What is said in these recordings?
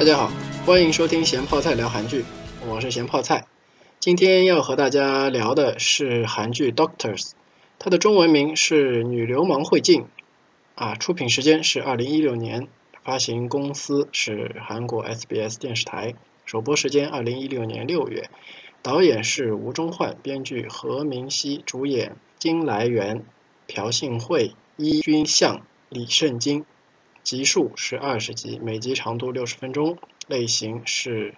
大家好，欢迎收听咸泡菜聊韩剧，我是咸泡菜。今天要和大家聊的是韩剧《Doctors》，它的中文名是《女流氓会进》，啊，出品时间是二零一六年，发行公司是韩国 SBS 电视台，首播时间二零一六年六月，导演是吴中焕，编剧何明熙，主演金来源、朴信惠、伊君相、李圣经。集数是二十集，每集长度六十分钟，类型是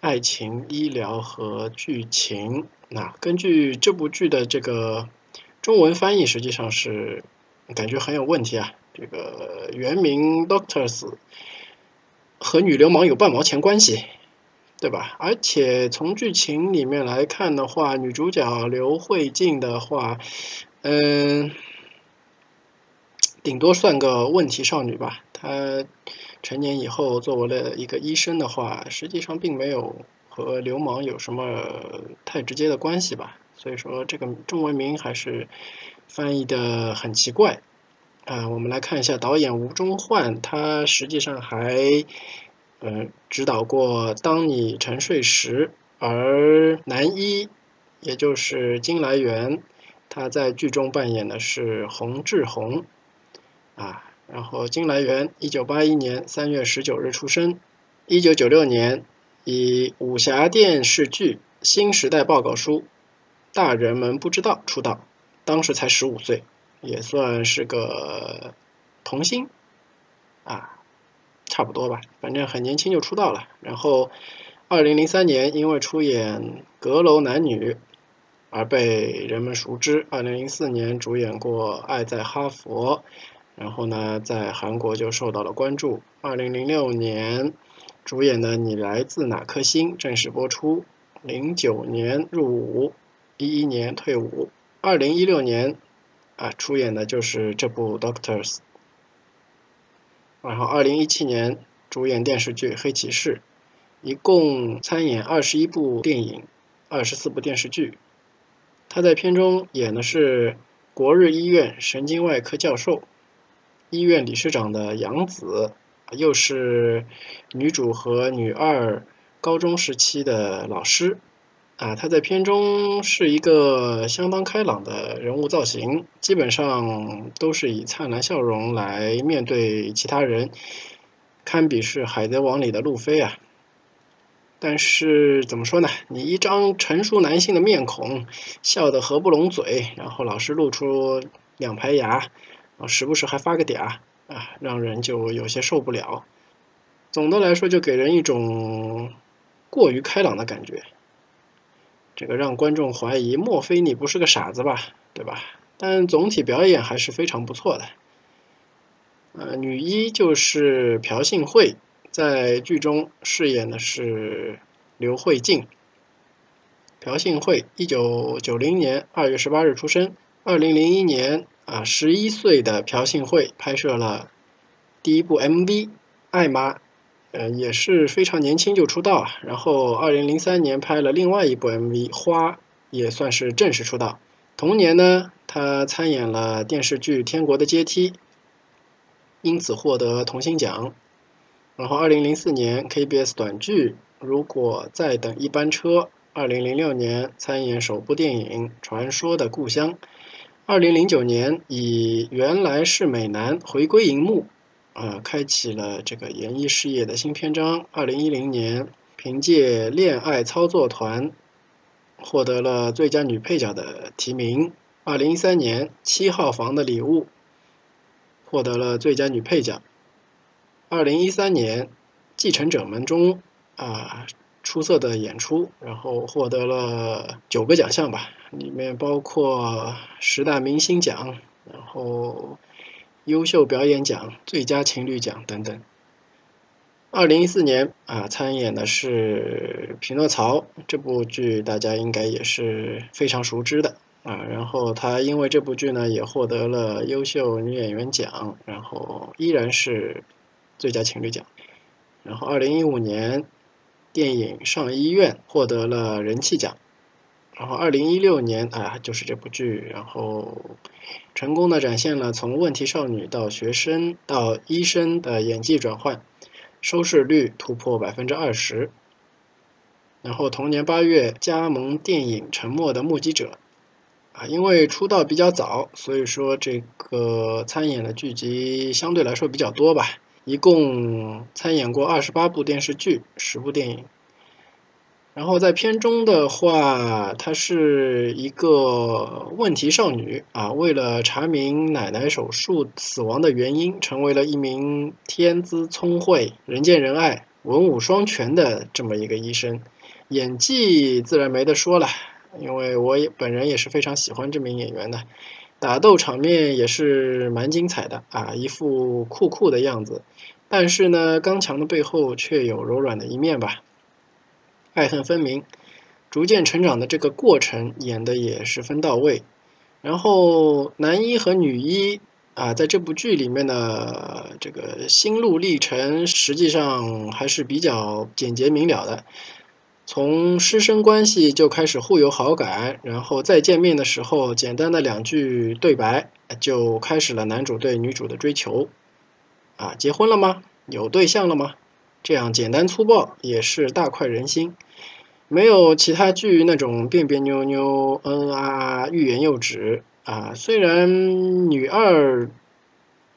爱情、医疗和剧情。那根据这部剧的这个中文翻译，实际上是感觉很有问题啊。这个原名 Doctors 和女流氓有半毛钱关系，对吧？而且从剧情里面来看的话，女主角刘慧静的话，嗯。顶多算个问题少女吧。她成年以后作为了一个医生的话，实际上并没有和流氓有什么太直接的关系吧。所以说这个中文名还是翻译的很奇怪。啊，我们来看一下导演吴中焕，他实际上还呃指导过《当你沉睡时》，而男一也就是金来源，他在剧中扮演的是洪志宏。啊，然后金来源，一九八一年三月十九日出生，一九九六年以武侠电视剧《新时代报告书》大人们不知道出道，当时才十五岁，也算是个童星啊，差不多吧，反正很年轻就出道了。然后二零零三年因为出演《阁楼男女》而被人们熟知，二零零四年主演过《爱在哈佛》。然后呢，在韩国就受到了关注。二零零六年主演的《你来自哪颗星》正式播出。零九年入伍，一一年退伍。二零一六年啊，出演的就是这部《Doctors》。然后二零一七年主演电视剧《黑骑士》，一共参演二十一部电影，二十四部电视剧。他在片中演的是国日医院神经外科教授。医院理事长的养子，又是女主和女二高中时期的老师，啊，他在片中是一个相当开朗的人物造型，基本上都是以灿烂笑容来面对其他人，堪比是《海贼王》里的路飞啊。但是怎么说呢？你一张成熟男性的面孔，笑得合不拢嘴，然后老是露出两排牙。啊，时不时还发个嗲啊，让人就有些受不了。总的来说，就给人一种过于开朗的感觉，这个让观众怀疑，莫非你不是个傻子吧？对吧？但总体表演还是非常不错的。呃，女一就是朴信惠，在剧中饰演的是刘慧静。朴信惠，一九九零年二月十八日出生，二零零一年。啊，十一岁的朴信惠拍摄了第一部 MV《爱妈》，呃，也是非常年轻就出道。然后，二零零三年拍了另外一部 MV《花》，也算是正式出道。同年呢，他参演了电视剧《天国的阶梯》，因此获得童星奖。然后，二零零四年 KBS 短剧《如果再等一班车》，二零零六年参演首部电影《传说的故乡》。二零零九年以原来是美男回归荧幕，啊，开启了这个演艺事业的新篇章。二零一零年凭借《恋爱操作团》获得了最佳女配角的提名。二零一三年《七号房的礼物》获得了最佳女配角。二零一三年《继承者们》中啊。出色的演出，然后获得了九个奖项吧，里面包括十大明星奖，然后优秀表演奖、最佳情侣奖等等。二零一四年啊，参演的是《匹诺曹》这部剧，大家应该也是非常熟知的啊。然后他因为这部剧呢，也获得了优秀女演员奖，然后依然是最佳情侣奖。然后二零一五年。电影《上医院》获得了人气奖，然后二零一六年啊，就是这部剧，然后成功的展现了从问题少女到学生到医生的演技转换。收视率突破百分之二十。然后同年八月加盟电影《沉默的目击者》，啊，因为出道比较早，所以说这个参演的剧集相对来说比较多吧，一共参演过二十八部电视剧，十部电影。然后在片中的话，她是一个问题少女啊，为了查明奶奶手术死亡的原因，成为了一名天资聪慧、人见人爱、文武双全的这么一个医生。演技自然没得说了，因为我也本人也是非常喜欢这名演员的，打斗场面也是蛮精彩的啊，一副酷酷的样子。但是呢，刚强的背后却有柔软的一面吧，爱恨分明，逐渐成长的这个过程演的也十分到位。然后男一和女一啊，在这部剧里面的这个心路历程，实际上还是比较简洁明了的。从师生关系就开始互有好感，然后再见面的时候，简单的两句对白就开始了男主对女主的追求。啊，结婚了吗？有对象了吗？这样简单粗暴也是大快人心，没有其他剧那种别别扭扭、嗯啊、欲言又止啊。虽然女二。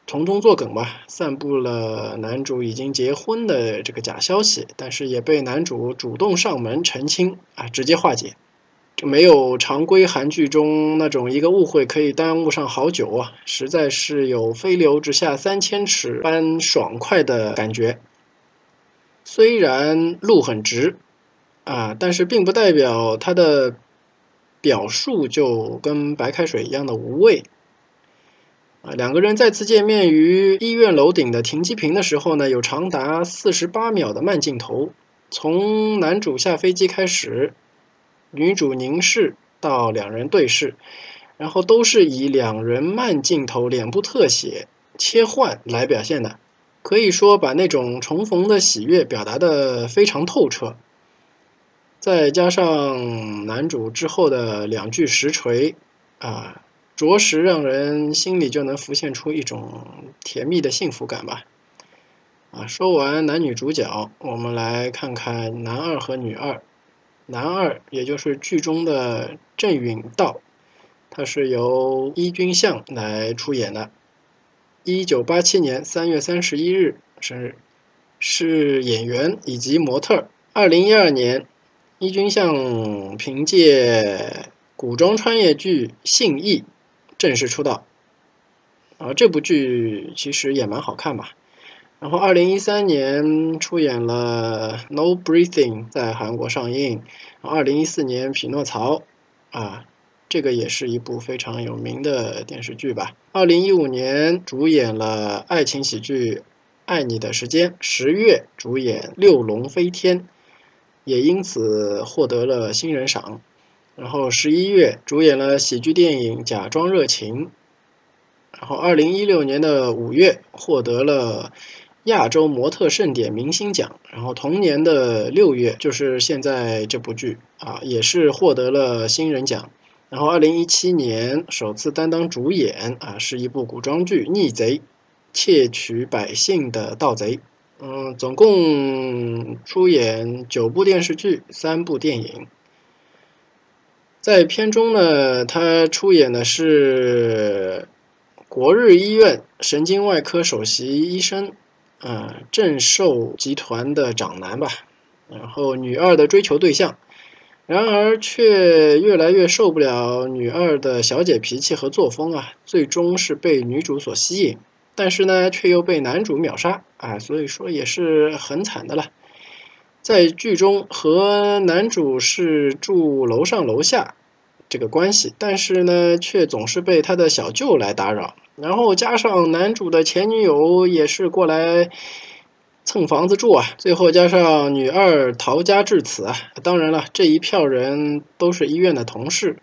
从中作梗吧，散布了男主已经结婚的这个假消息，但是也被男主主动上门澄清啊，直接化解，就没有常规韩剧中那种一个误会可以耽误上好久啊，实在是有飞流直下三千尺般爽快的感觉。虽然路很直啊，但是并不代表他的表述就跟白开水一样的无味。啊，两个人再次见面于医院楼顶的停机坪的时候呢，有长达四十八秒的慢镜头，从男主下飞机开始，女主凝视到两人对视，然后都是以两人慢镜头、脸部特写切换来表现的，可以说把那种重逢的喜悦表达的非常透彻。再加上男主之后的两句实锤，啊。着实让人心里就能浮现出一种甜蜜的幸福感吧。啊，说完男女主角，我们来看看男二和女二。男二也就是剧中的郑允道，他是由伊君相来出演的。一九八七年三月三十一日生日，是演员以及模特。二零一二年，伊君相凭借古装穿越剧《信义》。正式出道，啊，这部剧其实也蛮好看吧。然后，二零一三年出演了《No Breathing》在韩国上映。二零一四年《匹诺曹》，啊，这个也是一部非常有名的电视剧吧。二零一五年主演了爱情喜剧《爱你的时间》，十月主演《六龙飞天》，也因此获得了新人赏。然后十一月主演了喜剧电影《假装热情》，然后二零一六年的五月获得了亚洲模特盛典明星奖，然后同年的六月就是现在这部剧啊也是获得了新人奖，然后二零一七年首次担当主演啊是一部古装剧《逆贼》，窃取百姓的盗贼，嗯，总共出演九部电视剧，三部电影。在片中呢，他出演的是国日医院神经外科首席医生，啊，郑寿集团的长男吧。然后女二的追求对象，然而却越来越受不了女二的小姐脾气和作风啊，最终是被女主所吸引，但是呢，却又被男主秒杀啊，所以说也是很惨的了。在剧中和男主是住楼上楼下这个关系，但是呢，却总是被他的小舅来打扰。然后加上男主的前女友也是过来蹭房子住啊，最后加上女二逃家至此啊。当然了，这一票人都是医院的同事，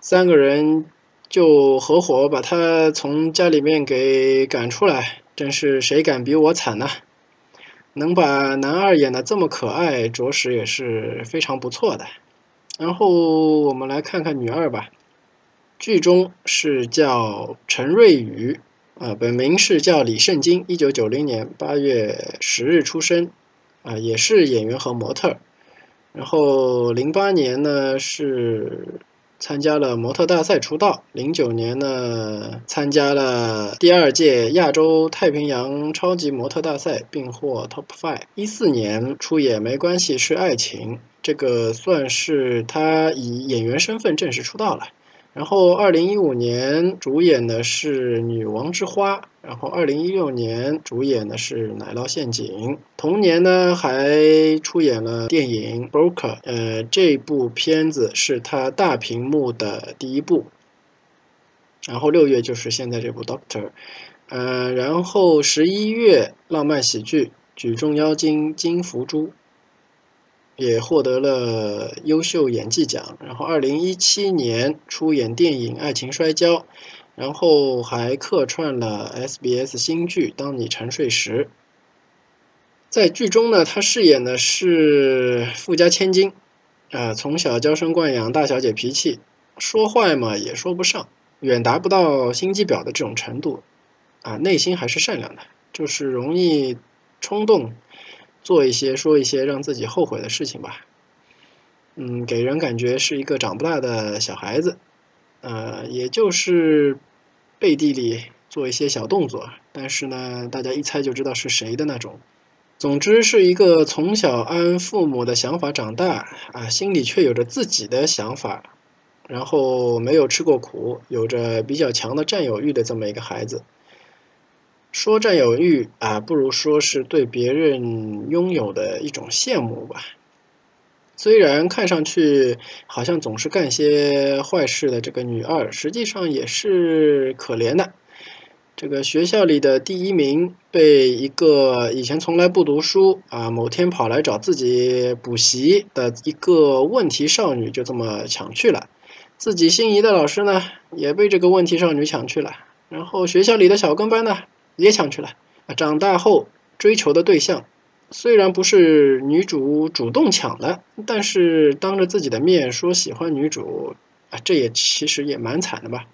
三个人就合伙把他从家里面给赶出来，真是谁敢比我惨呢？能把男二演的这么可爱，着实也是非常不错的。然后我们来看看女二吧，剧中是叫陈瑞宇，啊，本名是叫李圣经，一九九零年八月十日出生，啊，也是演员和模特。然后零八年呢是。参加了模特大赛出道，零九年呢参加了第二届亚洲太平洋超级模特大赛，并获 Top Five。一四年出演《没关系是爱情》，这个算是他以演员身份正式出道了。然后，二零一五年主演的是《女王之花》，然后二零一六年主演的是《奶酪陷阱》，同年呢还出演了电影《Broker》，呃，这部片子是他大屏幕的第一部。然后六月就是现在这部《Doctor》，呃，然后十一月浪漫喜剧《举重妖精金福珠》。也获得了优秀演技奖，然后二零一七年出演电影《爱情摔跤》，然后还客串了 SBS 新剧《当你沉睡时》。在剧中呢，他饰演的是富家千金，啊，从小娇生惯养，大小姐脾气，说坏嘛也说不上，远达不到心机婊的这种程度，啊，内心还是善良的，就是容易冲动。做一些说一些让自己后悔的事情吧，嗯，给人感觉是一个长不大的小孩子，呃，也就是背地里做一些小动作，但是呢，大家一猜就知道是谁的那种。总之是一个从小按父母的想法长大，啊，心里却有着自己的想法，然后没有吃过苦，有着比较强的占有欲的这么一个孩子。说占有欲啊，不如说是对别人拥有的一种羡慕吧。虽然看上去好像总是干些坏事的这个女二，实际上也是可怜的。这个学校里的第一名被一个以前从来不读书啊，某天跑来找自己补习的一个问题少女就这么抢去了。自己心仪的老师呢，也被这个问题少女抢去了。然后学校里的小跟班呢？也抢去了啊！长大后追求的对象，虽然不是女主主动抢的，但是当着自己的面说喜欢女主啊，这也其实也蛮惨的吧。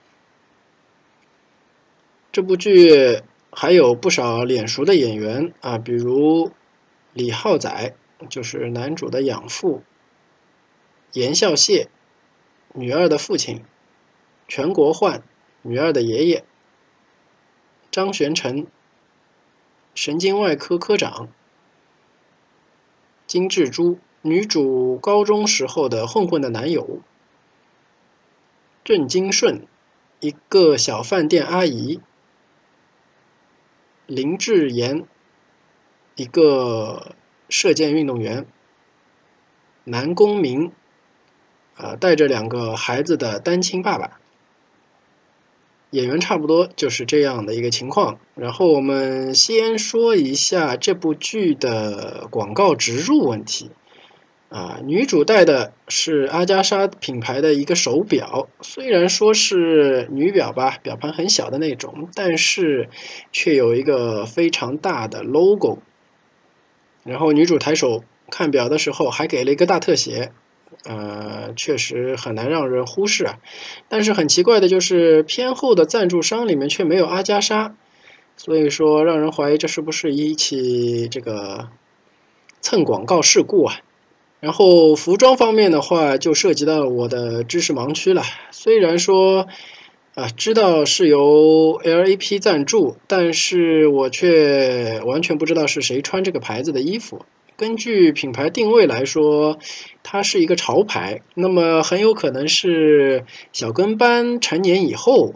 这部剧还有不少脸熟的演员啊，比如李浩宰，就是男主的养父；严孝燮，女二的父亲；全国焕，女二的爷爷。张玄成，神经外科科长；金智珠，女主高中时候的混混的男友；郑金顺，一个小饭店阿姨；林志妍，一个射箭运动员；南宫明，啊，带着两个孩子的单亲爸爸。演员差不多就是这样的一个情况。然后我们先说一下这部剧的广告植入问题。啊，女主戴的是阿加莎品牌的一个手表，虽然说是女表吧，表盘很小的那种，但是却有一个非常大的 logo。然后女主抬手看表的时候，还给了一个大特写。呃，确实很难让人忽视啊。但是很奇怪的就是，偏后的赞助商里面却没有阿加莎，所以说让人怀疑这是不是一起这个蹭广告事故啊？然后服装方面的话，就涉及到我的知识盲区了。虽然说啊，知道是由 LAP 赞助，但是我却完全不知道是谁穿这个牌子的衣服。根据品牌定位来说，它是一个潮牌，那么很有可能是小跟班成年以后，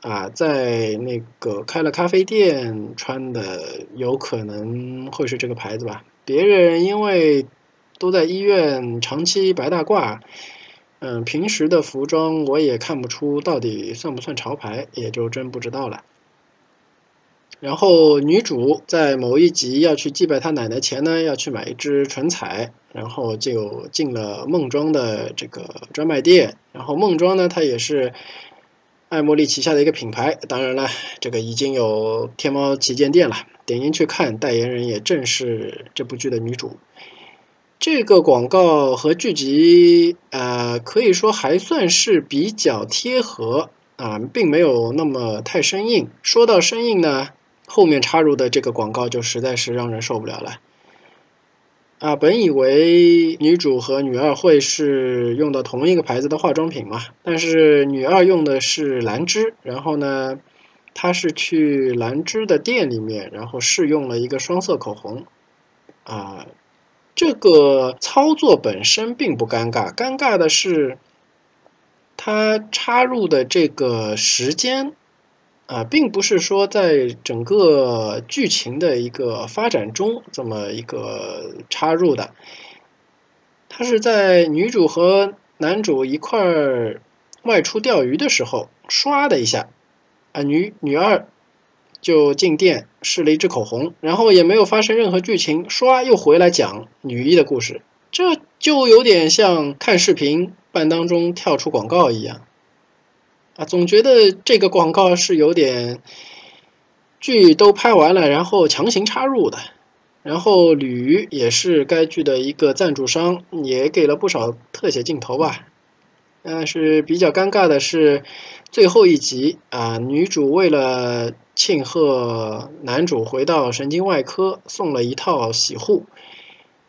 啊，在那个开了咖啡店穿的，有可能会是这个牌子吧。别人因为都在医院长期白大褂，嗯，平时的服装我也看不出到底算不算潮牌，也就真不知道了。然后女主在某一集要去祭拜她奶奶前呢，要去买一只唇彩，然后就进了梦庄的这个专卖店。然后梦庄呢，它也是爱茉莉旗下的一个品牌，当然了，这个已经有天猫旗舰店了。点进去看，代言人也正是这部剧的女主。这个广告和剧集，呃，可以说还算是比较贴合。啊，并没有那么太生硬。说到生硬呢，后面插入的这个广告就实在是让人受不了了。啊，本以为女主和女二会是用的同一个牌子的化妆品嘛，但是女二用的是兰芝，然后呢，她是去兰芝的店里面，然后试用了一个双色口红。啊，这个操作本身并不尴尬，尴尬的是，它插入的这个时间。啊，并不是说在整个剧情的一个发展中这么一个插入的，它是在女主和男主一块儿外出钓鱼的时候，唰的一下，啊，女女二就进店试了一支口红，然后也没有发生任何剧情，唰又回来讲女一的故事，这就有点像看视频半当中跳出广告一样。啊，总觉得这个广告是有点剧都拍完了，然后强行插入的。然后吕也是该剧的一个赞助商，也给了不少特写镜头吧。但是比较尴尬的是最后一集啊，女主为了庆贺男主回到神经外科，送了一套洗护，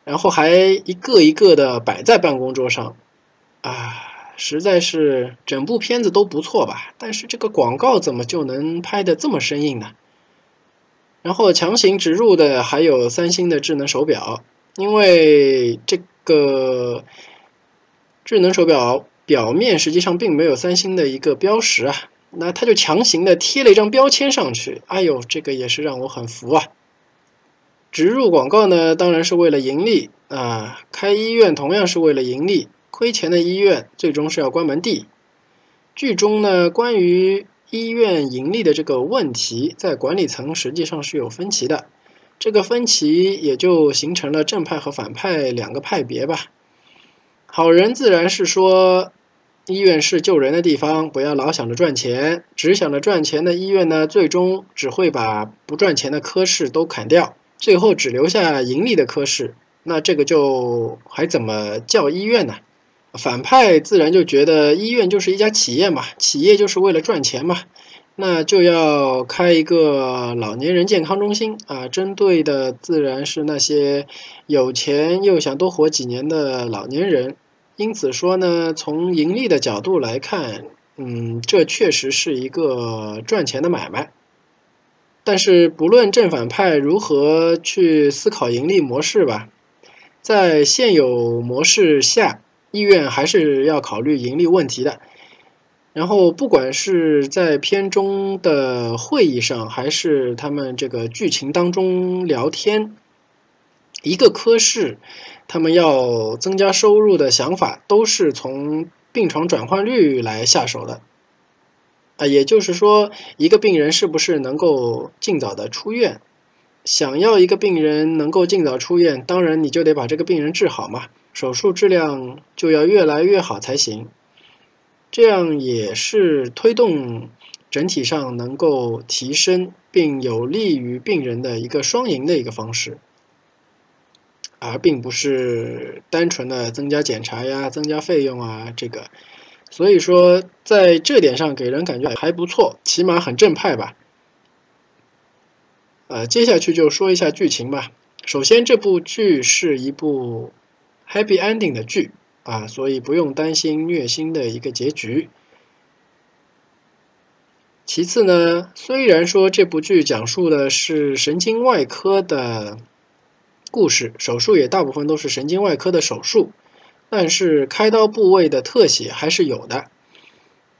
然后还一个一个的摆在办公桌上啊。实在是整部片子都不错吧，但是这个广告怎么就能拍的这么生硬呢？然后强行植入的还有三星的智能手表，因为这个智能手表表面实际上并没有三星的一个标识啊，那他就强行的贴了一张标签上去，哎呦，这个也是让我很服啊！植入广告呢，当然是为了盈利啊，开医院同样是为了盈利。亏钱的医院最终是要关门的。剧中呢，关于医院盈利的这个问题，在管理层实际上是有分歧的。这个分歧也就形成了正派和反派两个派别吧。好人自然是说，医院是救人的地方，不要老想着赚钱。只想着赚钱的医院呢，最终只会把不赚钱的科室都砍掉，最后只留下盈利的科室。那这个就还怎么叫医院呢？反派自然就觉得医院就是一家企业嘛，企业就是为了赚钱嘛，那就要开一个老年人健康中心啊，针对的自然是那些有钱又想多活几年的老年人。因此说呢，从盈利的角度来看，嗯，这确实是一个赚钱的买卖。但是不论正反派如何去思考盈利模式吧，在现有模式下。医院还是要考虑盈利问题的。然后，不管是在片中的会议上，还是他们这个剧情当中聊天，一个科室他们要增加收入的想法，都是从病床转换率来下手的。啊，也就是说，一个病人是不是能够尽早的出院？想要一个病人能够尽早出院，当然你就得把这个病人治好嘛。手术质量就要越来越好才行，这样也是推动整体上能够提升并有利于病人的一个双赢的一个方式，而并不是单纯的增加检查呀、增加费用啊这个。所以说，在这点上给人感觉还不错，起码很正派吧。呃，接下去就说一下剧情吧。首先，这部剧是一部。Happy ending 的剧啊，所以不用担心虐心的一个结局。其次呢，虽然说这部剧讲述的是神经外科的故事，手术也大部分都是神经外科的手术，但是开刀部位的特写还是有的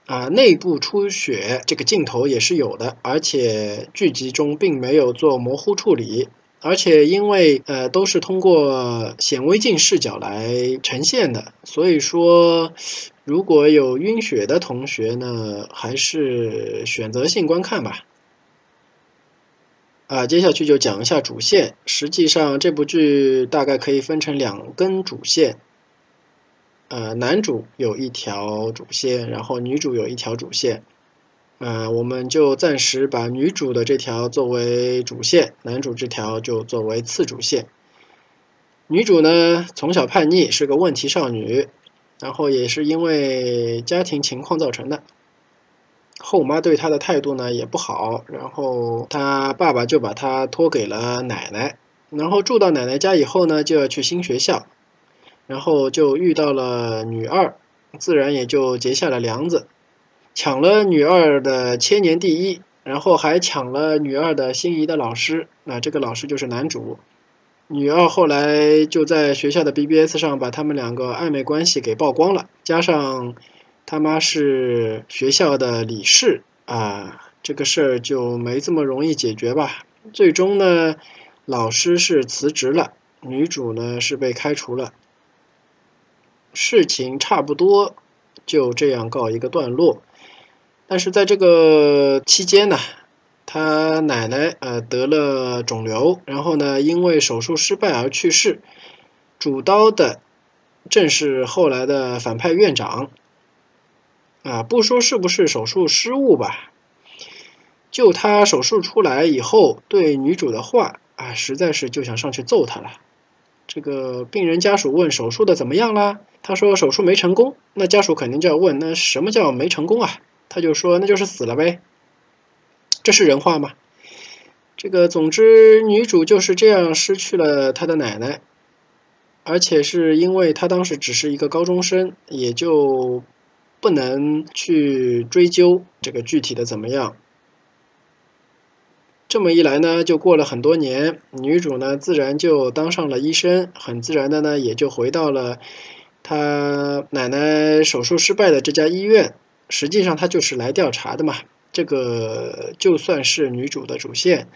啊，内部出血这个镜头也是有的，而且剧集中并没有做模糊处理。而且因为呃都是通过显微镜视角来呈现的，所以说如果有晕血的同学呢，还是选择性观看吧。啊，接下去就讲一下主线。实际上这部剧大概可以分成两根主线，呃，男主有一条主线，然后女主有一条主线。呃，我们就暂时把女主的这条作为主线，男主这条就作为次主线。女主呢，从小叛逆，是个问题少女，然后也是因为家庭情况造成的。后妈对她的态度呢也不好，然后她爸爸就把她托给了奶奶，然后住到奶奶家以后呢，就要去新学校，然后就遇到了女二，自然也就结下了梁子，抢了女二的千年第一，然后还抢了女二的心仪的老师，那这个老师就是男主。女二后来就在学校的 BBS 上把他们两个暧昧关系给曝光了，加上。他妈是学校的理事啊，这个事儿就没这么容易解决吧？最终呢，老师是辞职了，女主呢是被开除了，事情差不多就这样告一个段落。但是在这个期间呢，他奶奶呃得了肿瘤，然后呢因为手术失败而去世，主刀的正是后来的反派院长。啊，不说是不是手术失误吧，就他手术出来以后对女主的话啊，实在是就想上去揍他了。这个病人家属问手术的怎么样啦？他说手术没成功。那家属肯定就要问，那什么叫没成功啊？他就说那就是死了呗。这是人话吗？这个总之女主就是这样失去了她的奶奶，而且是因为她当时只是一个高中生，也就。不能去追究这个具体的怎么样。这么一来呢，就过了很多年，女主呢自然就当上了医生，很自然的呢也就回到了她奶奶手术失败的这家医院。实际上他就是来调查的嘛，这个就算是女主的主线。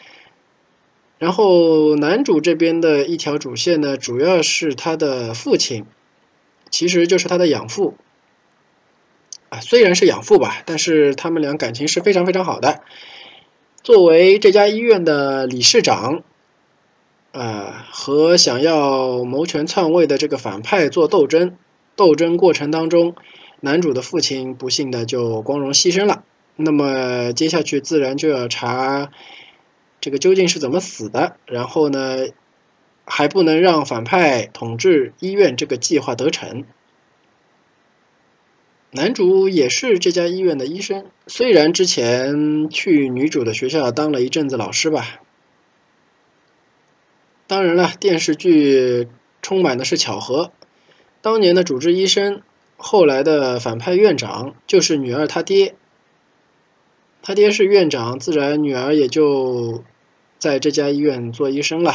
然后男主这边的一条主线呢，主要是他的父亲，其实就是他的养父啊。虽然是养父吧，但是他们俩感情是非常非常好的。作为这家医院的理事长，呃，和想要谋权篡位的这个反派做斗争，斗争过程当中，男主的父亲不幸的就光荣牺牲了。那么接下去自然就要查这个究竟是怎么死的，然后呢，还不能让反派统治医院这个计划得逞。男主也是这家医院的医生，虽然之前去女主的学校当了一阵子老师吧。当然了，电视剧充满的是巧合。当年的主治医生，后来的反派院长就是女二他爹。他爹是院长，自然女儿也就在这家医院做医生了。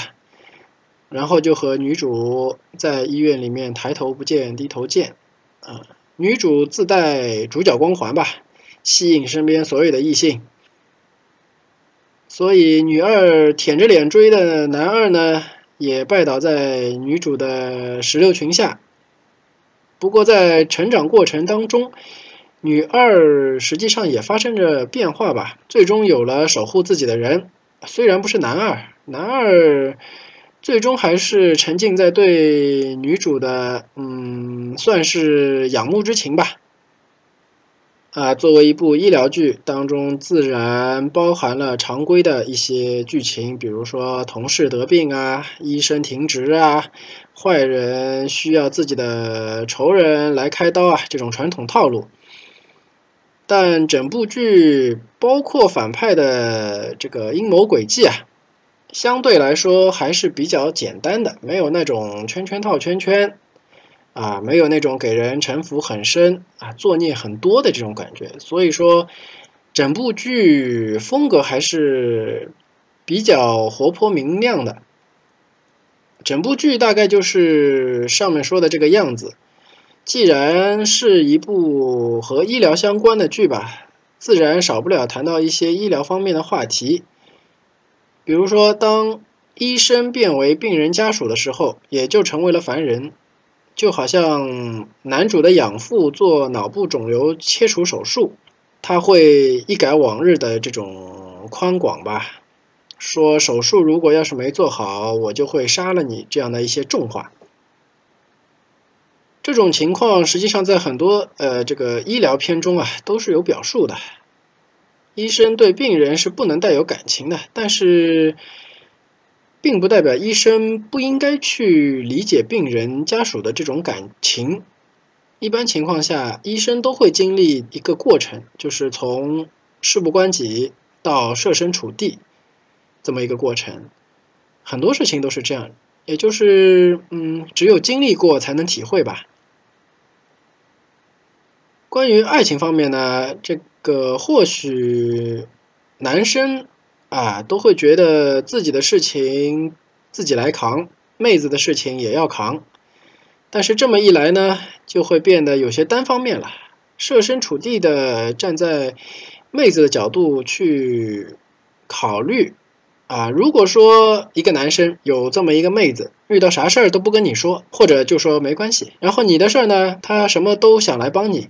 然后就和女主在医院里面抬头不见低头见，啊。女主自带主角光环吧，吸引身边所有的异性，所以女二舔着脸追的男二呢，也拜倒在女主的石榴裙下。不过在成长过程当中，女二实际上也发生着变化吧，最终有了守护自己的人，虽然不是男二，男二。最终还是沉浸在对女主的，嗯，算是仰慕之情吧。啊，作为一部医疗剧当中，自然包含了常规的一些剧情，比如说同事得病啊，医生停职啊，坏人需要自己的仇人来开刀啊，这种传统套路。但整部剧包括反派的这个阴谋诡计啊。相对来说还是比较简单的，没有那种圈圈套圈圈，啊，没有那种给人城府很深啊、作孽很多的这种感觉。所以说，整部剧风格还是比较活泼明亮的。整部剧大概就是上面说的这个样子。既然是一部和医疗相关的剧吧，自然少不了谈到一些医疗方面的话题。比如说，当医生变为病人家属的时候，也就成为了凡人，就好像男主的养父做脑部肿瘤切除手术，他会一改往日的这种宽广吧，说手术如果要是没做好，我就会杀了你这样的一些重话。这种情况实际上在很多呃这个医疗片中啊都是有表述的。医生对病人是不能带有感情的，但是，并不代表医生不应该去理解病人家属的这种感情。一般情况下，医生都会经历一个过程，就是从事不关己到设身处地这么一个过程。很多事情都是这样，也就是嗯，只有经历过才能体会吧。关于爱情方面呢，这个或许男生啊都会觉得自己的事情自己来扛，妹子的事情也要扛。但是这么一来呢，就会变得有些单方面了，设身处地的站在妹子的角度去考虑啊。如果说一个男生有这么一个妹子，遇到啥事儿都不跟你说，或者就说没关系，然后你的事儿呢，他什么都想来帮你。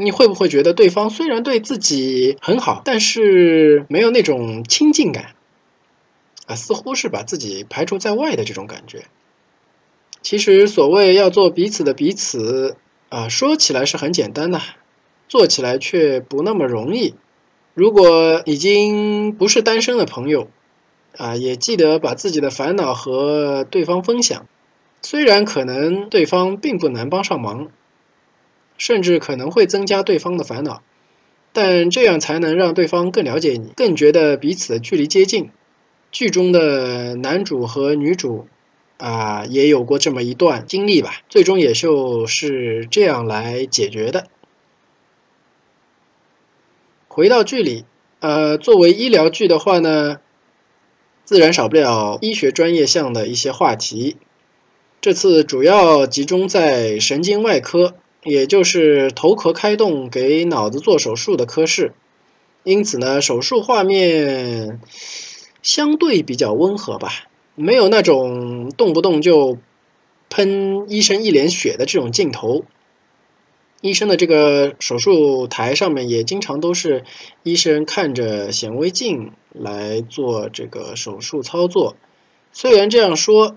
你会不会觉得对方虽然对自己很好，但是没有那种亲近感啊？似乎是把自己排除在外的这种感觉。其实所谓要做彼此的彼此啊，说起来是很简单的，做起来却不那么容易。如果已经不是单身的朋友啊，也记得把自己的烦恼和对方分享，虽然可能对方并不难帮上忙。甚至可能会增加对方的烦恼，但这样才能让对方更了解你，更觉得彼此距离接近。剧中的男主和女主啊，也有过这么一段经历吧，最终也就是这样来解决的。回到剧里，呃，作为医疗剧的话呢，自然少不了医学专业项的一些话题。这次主要集中在神经外科。也就是头壳开动给脑子做手术的科室，因此呢，手术画面相对比较温和吧，没有那种动不动就喷医生一脸血的这种镜头。医生的这个手术台上面也经常都是医生看着显微镜来做这个手术操作。虽然这样说。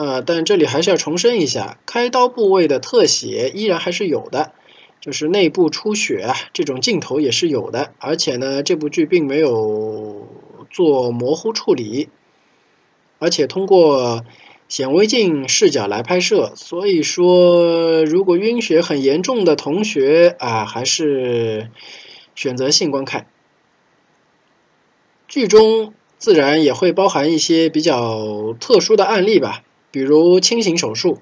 呃，但这里还是要重申一下，开刀部位的特写依然还是有的，就是内部出血啊，这种镜头也是有的。而且呢，这部剧并没有做模糊处理，而且通过显微镜视角来拍摄，所以说如果晕血很严重的同学啊，还是选择性观看。剧中自然也会包含一些比较特殊的案例吧。比如清醒手术，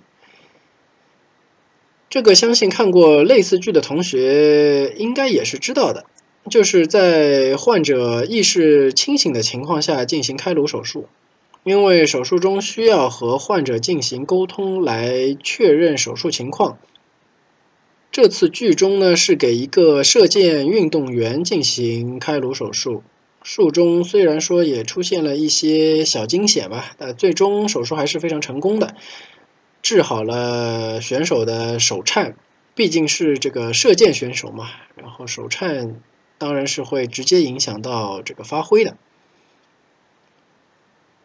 这个相信看过类似剧的同学应该也是知道的，就是在患者意识清醒的情况下进行开颅手术，因为手术中需要和患者进行沟通来确认手术情况。这次剧中呢是给一个射箭运动员进行开颅手术。术中虽然说也出现了一些小惊险吧，但最终手术还是非常成功的，治好了选手的手颤。毕竟是这个射箭选手嘛，然后手颤当然是会直接影响到这个发挥的。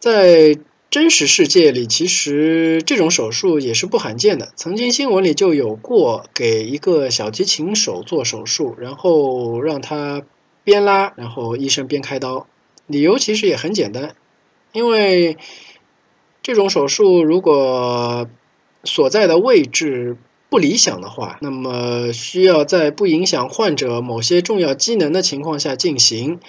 在真实世界里，其实这种手术也是不罕见的。曾经新闻里就有过给一个小提琴手做手术，然后让他。边拉，然后医生边开刀，理由其实也很简单，因为这种手术如果所在的位置不理想的话，那么需要在不影响患者某些重要机能的情况下进行。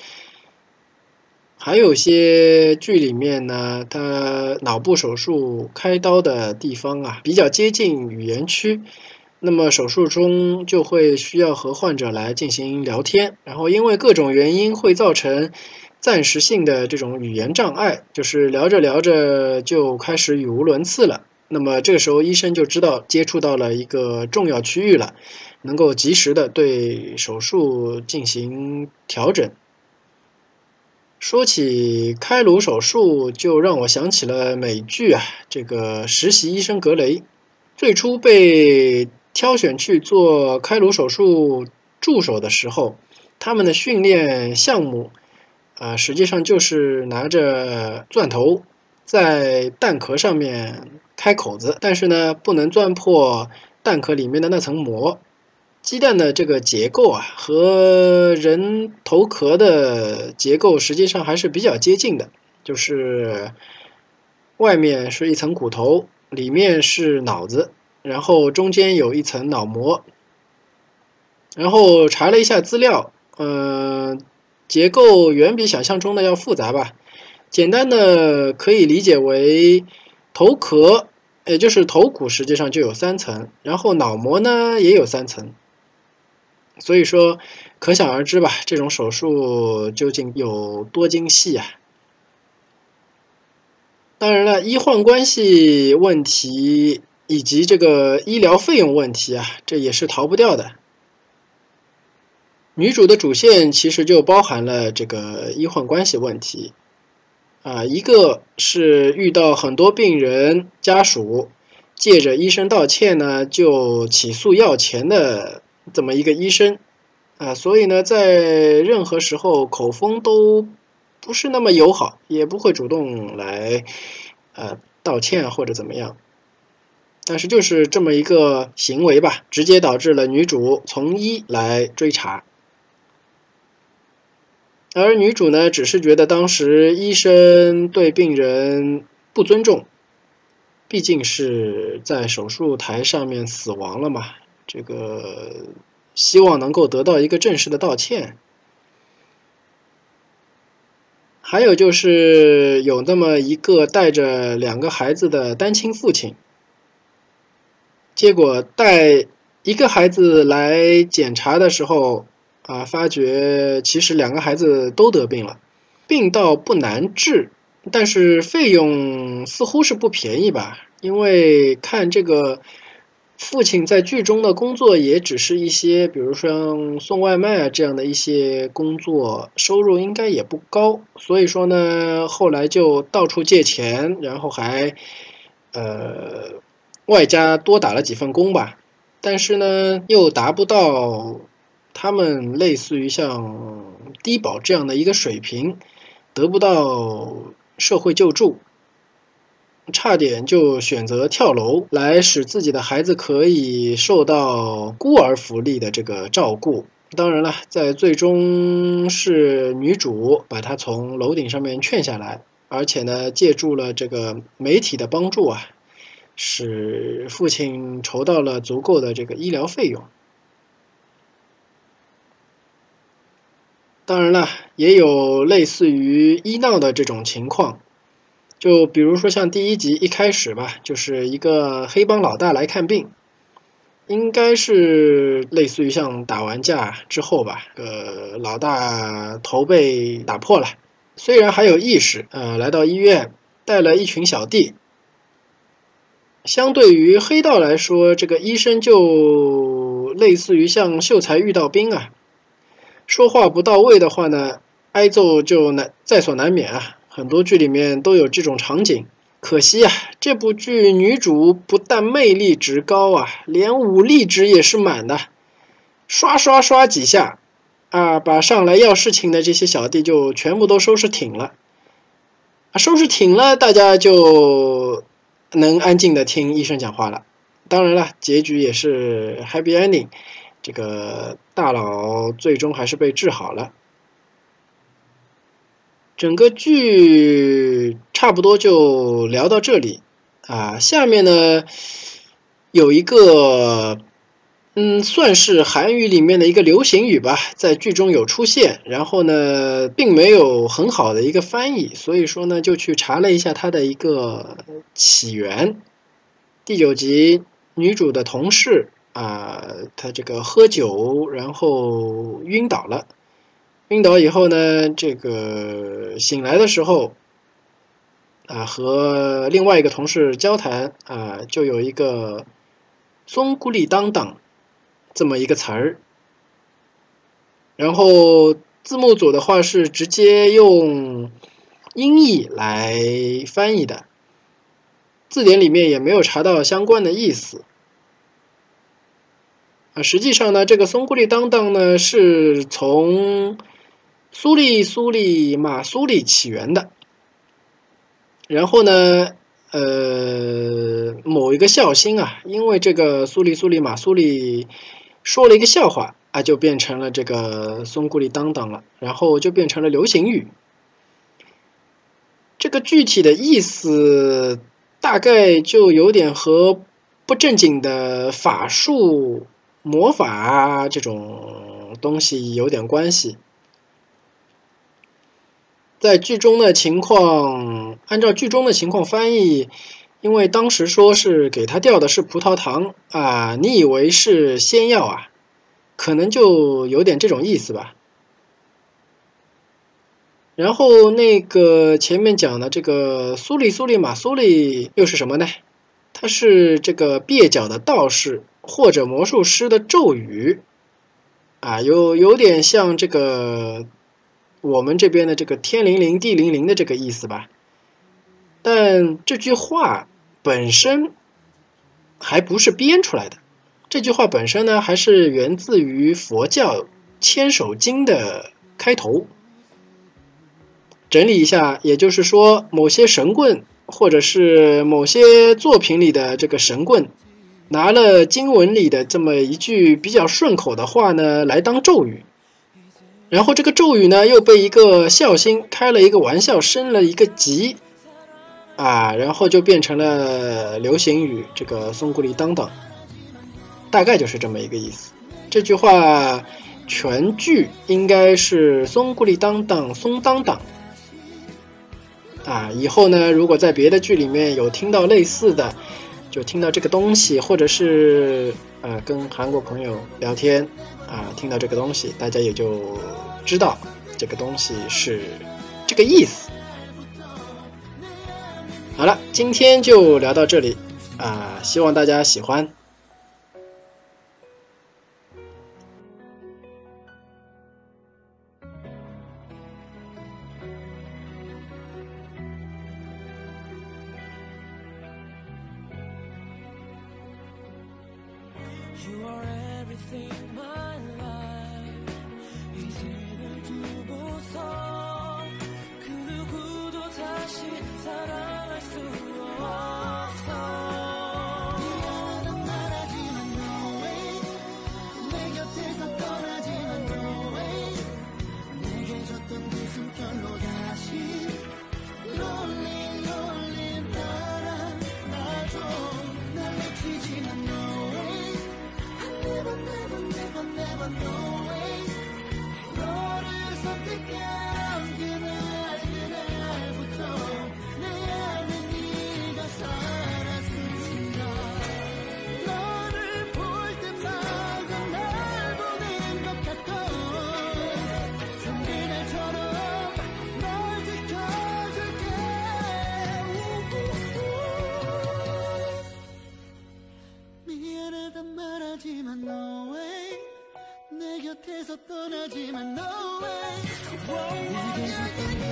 还有些剧里面呢，他脑部手术开刀的地方啊，比较接近语言区。那么手术中就会需要和患者来进行聊天，然后因为各种原因会造成暂时性的这种语言障碍，就是聊着聊着就开始语无伦次了。那么这个时候医生就知道接触到了一个重要区域了，能够及时的对手术进行调整。说起开颅手术，就让我想起了美剧啊，这个实习医生格雷，最初被。挑选去做开颅手术助手的时候，他们的训练项目啊，实际上就是拿着钻头在蛋壳上面开口子，但是呢，不能钻破蛋壳里面的那层膜。鸡蛋的这个结构啊，和人头壳的结构实际上还是比较接近的，就是外面是一层骨头，里面是脑子。然后中间有一层脑膜，然后查了一下资料嗯，结构远比想象中的要复杂吧。简单的可以理解为头壳，也就是头骨，实际上就有三层，然后脑膜呢也有三层。所以说，可想而知吧，这种手术究竟有多精细啊！当然了，医患关系问题以及这个医疗费用问题啊，这也是逃不掉的。女主的主线其实就包含了这个医患关系问题啊，一个是遇到很多病人家属借着医生道歉呢，就起诉要钱的。这么一个医生啊，所以呢，在任何时候口风都不是那么友好，也不会主动来呃道歉或者怎么样。但是就是这么一个行为吧，直接导致了女主从医来追查，而女主呢，只是觉得当时医生对病人不尊重，毕竟是在手术台上面死亡了嘛。这个希望能够得到一个正式的道歉。还有就是有那么一个带着两个孩子的单亲父亲，结果带一个孩子来检查的时候，啊，发觉其实两个孩子都得病了，病倒不难治，但是费用似乎是不便宜吧？因为看这个。父亲在剧中的工作也只是一些，比如说送外卖啊这样的一些工作，收入应该也不高。所以说呢，后来就到处借钱，然后还呃外加多打了几份工吧。但是呢，又达不到他们类似于像低保这样的一个水平，得不到社会救助。差点就选择跳楼来使自己的孩子可以受到孤儿福利的这个照顾。当然了，在最终是女主把他从楼顶上面劝下来，而且呢，借助了这个媒体的帮助啊，使父亲筹到了足够的这个医疗费用。当然了，也有类似于医闹的这种情况。就比如说像第一集一开始吧，就是一个黑帮老大来看病，应该是类似于像打完架之后吧，呃，老大头被打破了，虽然还有意识，呃，来到医院带了一群小弟。相对于黑道来说，这个医生就类似于像秀才遇到兵啊，说话不到位的话呢，挨揍就难在所难免啊。很多剧里面都有这种场景，可惜啊，这部剧女主不但魅力值高啊，连武力值也是满的，刷刷刷几下，啊，把上来要事情的这些小弟就全部都收拾挺了，啊，收拾挺了，大家就能安静的听医生讲话了。当然了，结局也是 happy ending，这个大佬最终还是被治好了。整个剧差不多就聊到这里啊，下面呢有一个嗯，算是韩语里面的一个流行语吧，在剧中有出现，然后呢并没有很好的一个翻译，所以说呢就去查了一下它的一个起源。第九集女主的同事啊，她这个喝酒然后晕倒了。晕倒以后呢，这个醒来的时候，啊，和另外一个同事交谈啊，就有一个“松咕里当当”这么一个词儿。然后字幕组的话是直接用音译来翻译的，字典里面也没有查到相关的意思。啊，实际上呢，这个“松咕里当当”呢，是从苏利苏利马苏利起源的，然后呢，呃，某一个孝星啊，因为这个苏利苏利马苏利说了一个笑话啊，就变成了这个松骨里当当了，然后就变成了流行语。这个具体的意思大概就有点和不正经的法术魔法这种东西有点关系。在剧中的情况，按照剧中的情况翻译，因为当时说是给他掉的是葡萄糖啊，你以为是仙药啊？可能就有点这种意思吧。然后那个前面讲的这个苏里苏里马苏里又是什么呢？他是这个蹩脚的道士或者魔术师的咒语啊，有有点像这个我们这边的这个天灵灵地灵灵的这个意思吧。但这句话本身还不是编出来的，这句话本身呢还是源自于佛教《千手经》的开头。整理一下，也就是说，某些神棍或者是某些作品里的这个神棍，拿了经文里的这么一句比较顺口的话呢，来当咒语，然后这个咒语呢又被一个孝心开了一个玩笑，升了一个级，啊，然后就变成了流行语，这个松咕里当当，大概就是这么一个意思。这句话全句应该是松咕里当当松当当。啊，以后呢，如果在别的剧里面有听到类似的，就听到这个东西，或者是呃跟韩国朋友聊天啊，听到这个东西，大家也就知道这个东西是这个意思。好了，今天就聊到这里啊，希望大家喜欢。Whoa, whoa,